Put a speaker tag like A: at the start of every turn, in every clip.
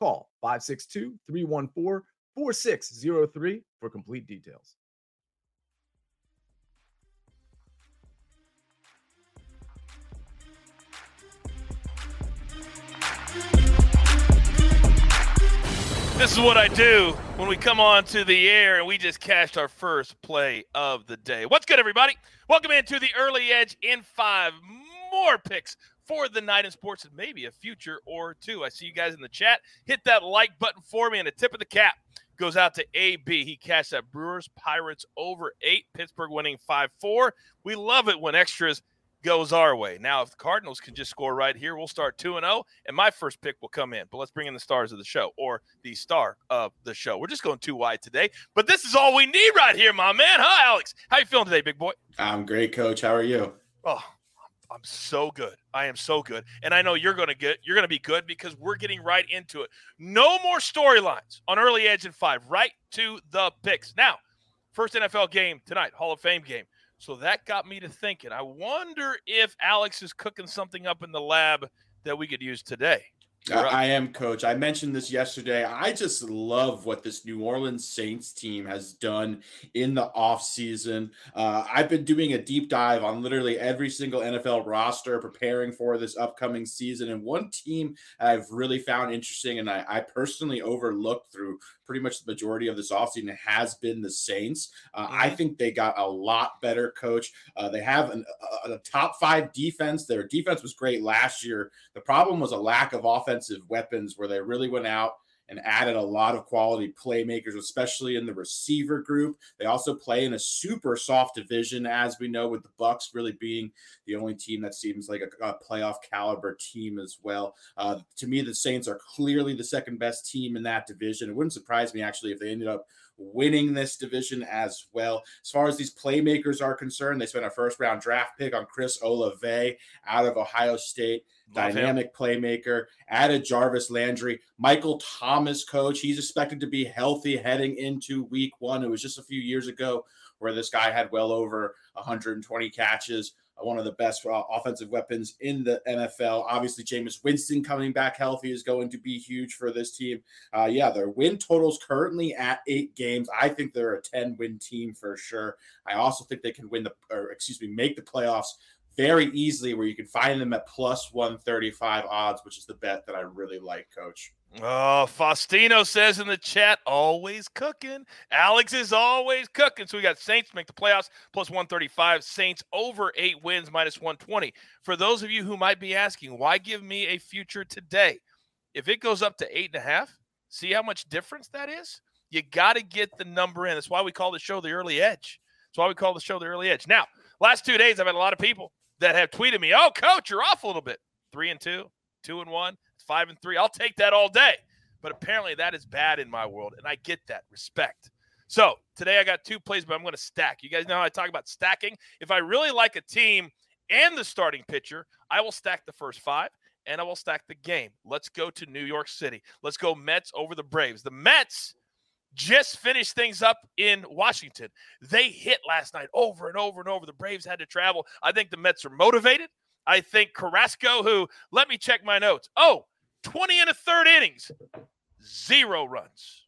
A: Call 562 314 4603 for complete details.
B: This is what I do when we come on to the air and we just cashed our first play of the day. What's good, everybody? Welcome into the early edge in five. More picks for the night in sports and maybe a future or two. I see you guys in the chat. Hit that like button for me and a tip of the cap goes out to AB. He cashed that Brewers Pirates over eight, Pittsburgh winning 5 4. We love it when extras goes our way. Now, if the Cardinals can just score right here, we'll start 2 and 0, and my first pick will come in. But let's bring in the stars of the show or the star of the show. We're just going too wide today, but this is all we need right here, my man. Huh, Alex? How you feeling today, big boy?
C: I'm great, coach. How are you?
B: Oh, I'm so good. I am so good. And I know you're going to get you're going to be good because we're getting right into it. No more storylines on early edge and 5. Right to the picks. Now, first NFL game tonight, Hall of Fame game. So that got me to thinking. I wonder if Alex is cooking something up in the lab that we could use today.
C: I am coach. I mentioned this yesterday. I just love what this New Orleans Saints team has done in the offseason. Uh, I've been doing a deep dive on literally every single NFL roster preparing for this upcoming season. And one team I've really found interesting and I, I personally overlooked through pretty much the majority of this offseason has been the Saints. Uh, I mm-hmm. think they got a lot better coach. Uh, they have an, a, a, top five defense. Their defense was great last year. The problem was a lack of offensive weapons where they really went out and added a lot of quality playmakers, especially in the receiver group. They also play in a super soft division, as we know, with the Bucs really being the only team that seems like a, a playoff caliber team as well. Uh, to me, the Saints are clearly the second best team in that division. It wouldn't surprise me actually if they ended up winning this division as well. As far as these playmakers are concerned, they spent a first round draft pick on Chris Olave out of Ohio State. Love dynamic him. playmaker. Added Jarvis Landry, Michael Thomas, coach. He's expected to be healthy heading into week one. It was just a few years ago where this guy had well over 120 catches, one of the best uh, offensive weapons in the NFL. Obviously, Jameis Winston coming back healthy is going to be huge for this team. Uh, yeah, their win totals currently at eight games. I think they're a 10 win team for sure. I also think they can win the, or excuse me, make the playoffs very easily where you can find them at plus 135 odds, which is the bet that I really like, coach.
B: Oh, Faustino says in the chat, always cooking. Alex is always cooking. So we got Saints make the playoffs plus 135, Saints over eight wins minus 120. For those of you who might be asking, why give me a future today? If it goes up to eight and a half, see how much difference that is? You got to get the number in. That's why we call the show the early edge. That's why we call the show the early edge. Now, last two days, I've had a lot of people that have tweeted me, "Oh, coach, you're off a little bit. Three and two, two and one, five and three. I'll take that all day." But apparently, that is bad in my world, and I get that respect. So today I got two plays, but I'm going to stack. You guys know how I talk about stacking. If I really like a team and the starting pitcher, I will stack the first five and I will stack the game. Let's go to New York City. Let's go Mets over the Braves. The Mets just finished things up in Washington. They hit last night over and over and over. The Braves had to travel. I think the Mets are motivated. I think Carrasco, who, let me check my notes. Oh, 20 and a third innings, zero runs.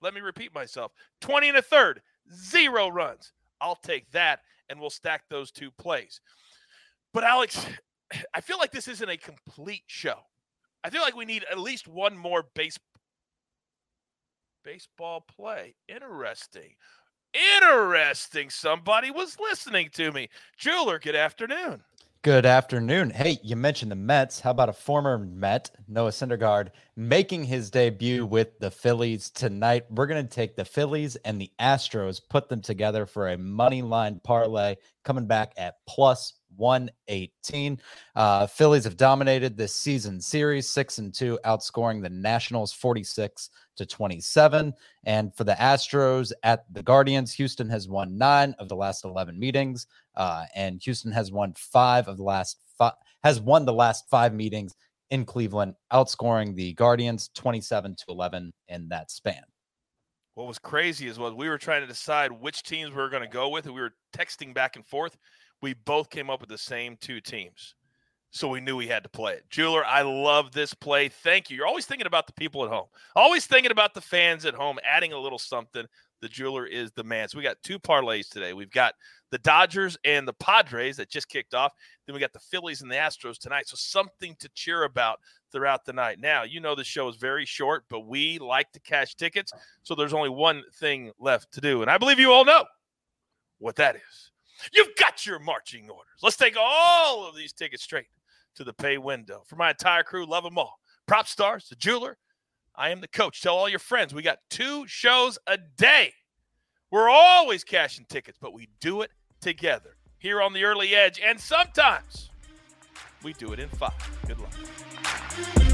B: Let me repeat myself 20 and a third, zero runs. I'll take that and we'll stack those two plays. But, Alex, I feel like this isn't a complete show. I feel like we need at least one more base baseball play. Interesting. Interesting. Somebody was listening to me. Jeweler, good afternoon.
D: Good afternoon. Hey, you mentioned the Mets. How about a former Met, Noah Syndergaard, making his debut with the Phillies tonight? We're going to take the Phillies and the Astros, put them together for a money line parlay, coming back at plus 118. Uh, Phillies have dominated this season series, six and two, outscoring the Nationals 46 to 27. And for the Astros at the Guardians, Houston has won nine of the last 11 meetings, uh, and Houston has won five of the last five, has won the last five meetings in Cleveland, outscoring the Guardians 27 to 11 in that span.
B: What was crazy is was we were trying to decide which teams we were going to go with, and we were texting back and forth. We both came up with the same two teams so we knew we had to play it. Jeweler, I love this play. Thank you. You're always thinking about the people at home, always thinking about the fans at home, adding a little something. The jeweler is the man. So we got two parlays today. We've got the Dodgers and the Padres that just kicked off. Then we got the Phillies and the Astros tonight. So something to cheer about throughout the night. Now, you know the show is very short, but we like to cash tickets. So there's only one thing left to do. And I believe you all know what that is. You've got your marching orders. Let's take all of these tickets straight to the pay window. For my entire crew, love them all. Prop stars, the jeweler. I am the coach. Tell all your friends we got two shows a day. We're always cashing tickets, but we do it together here on the early edge. And sometimes we do it in five. Good luck.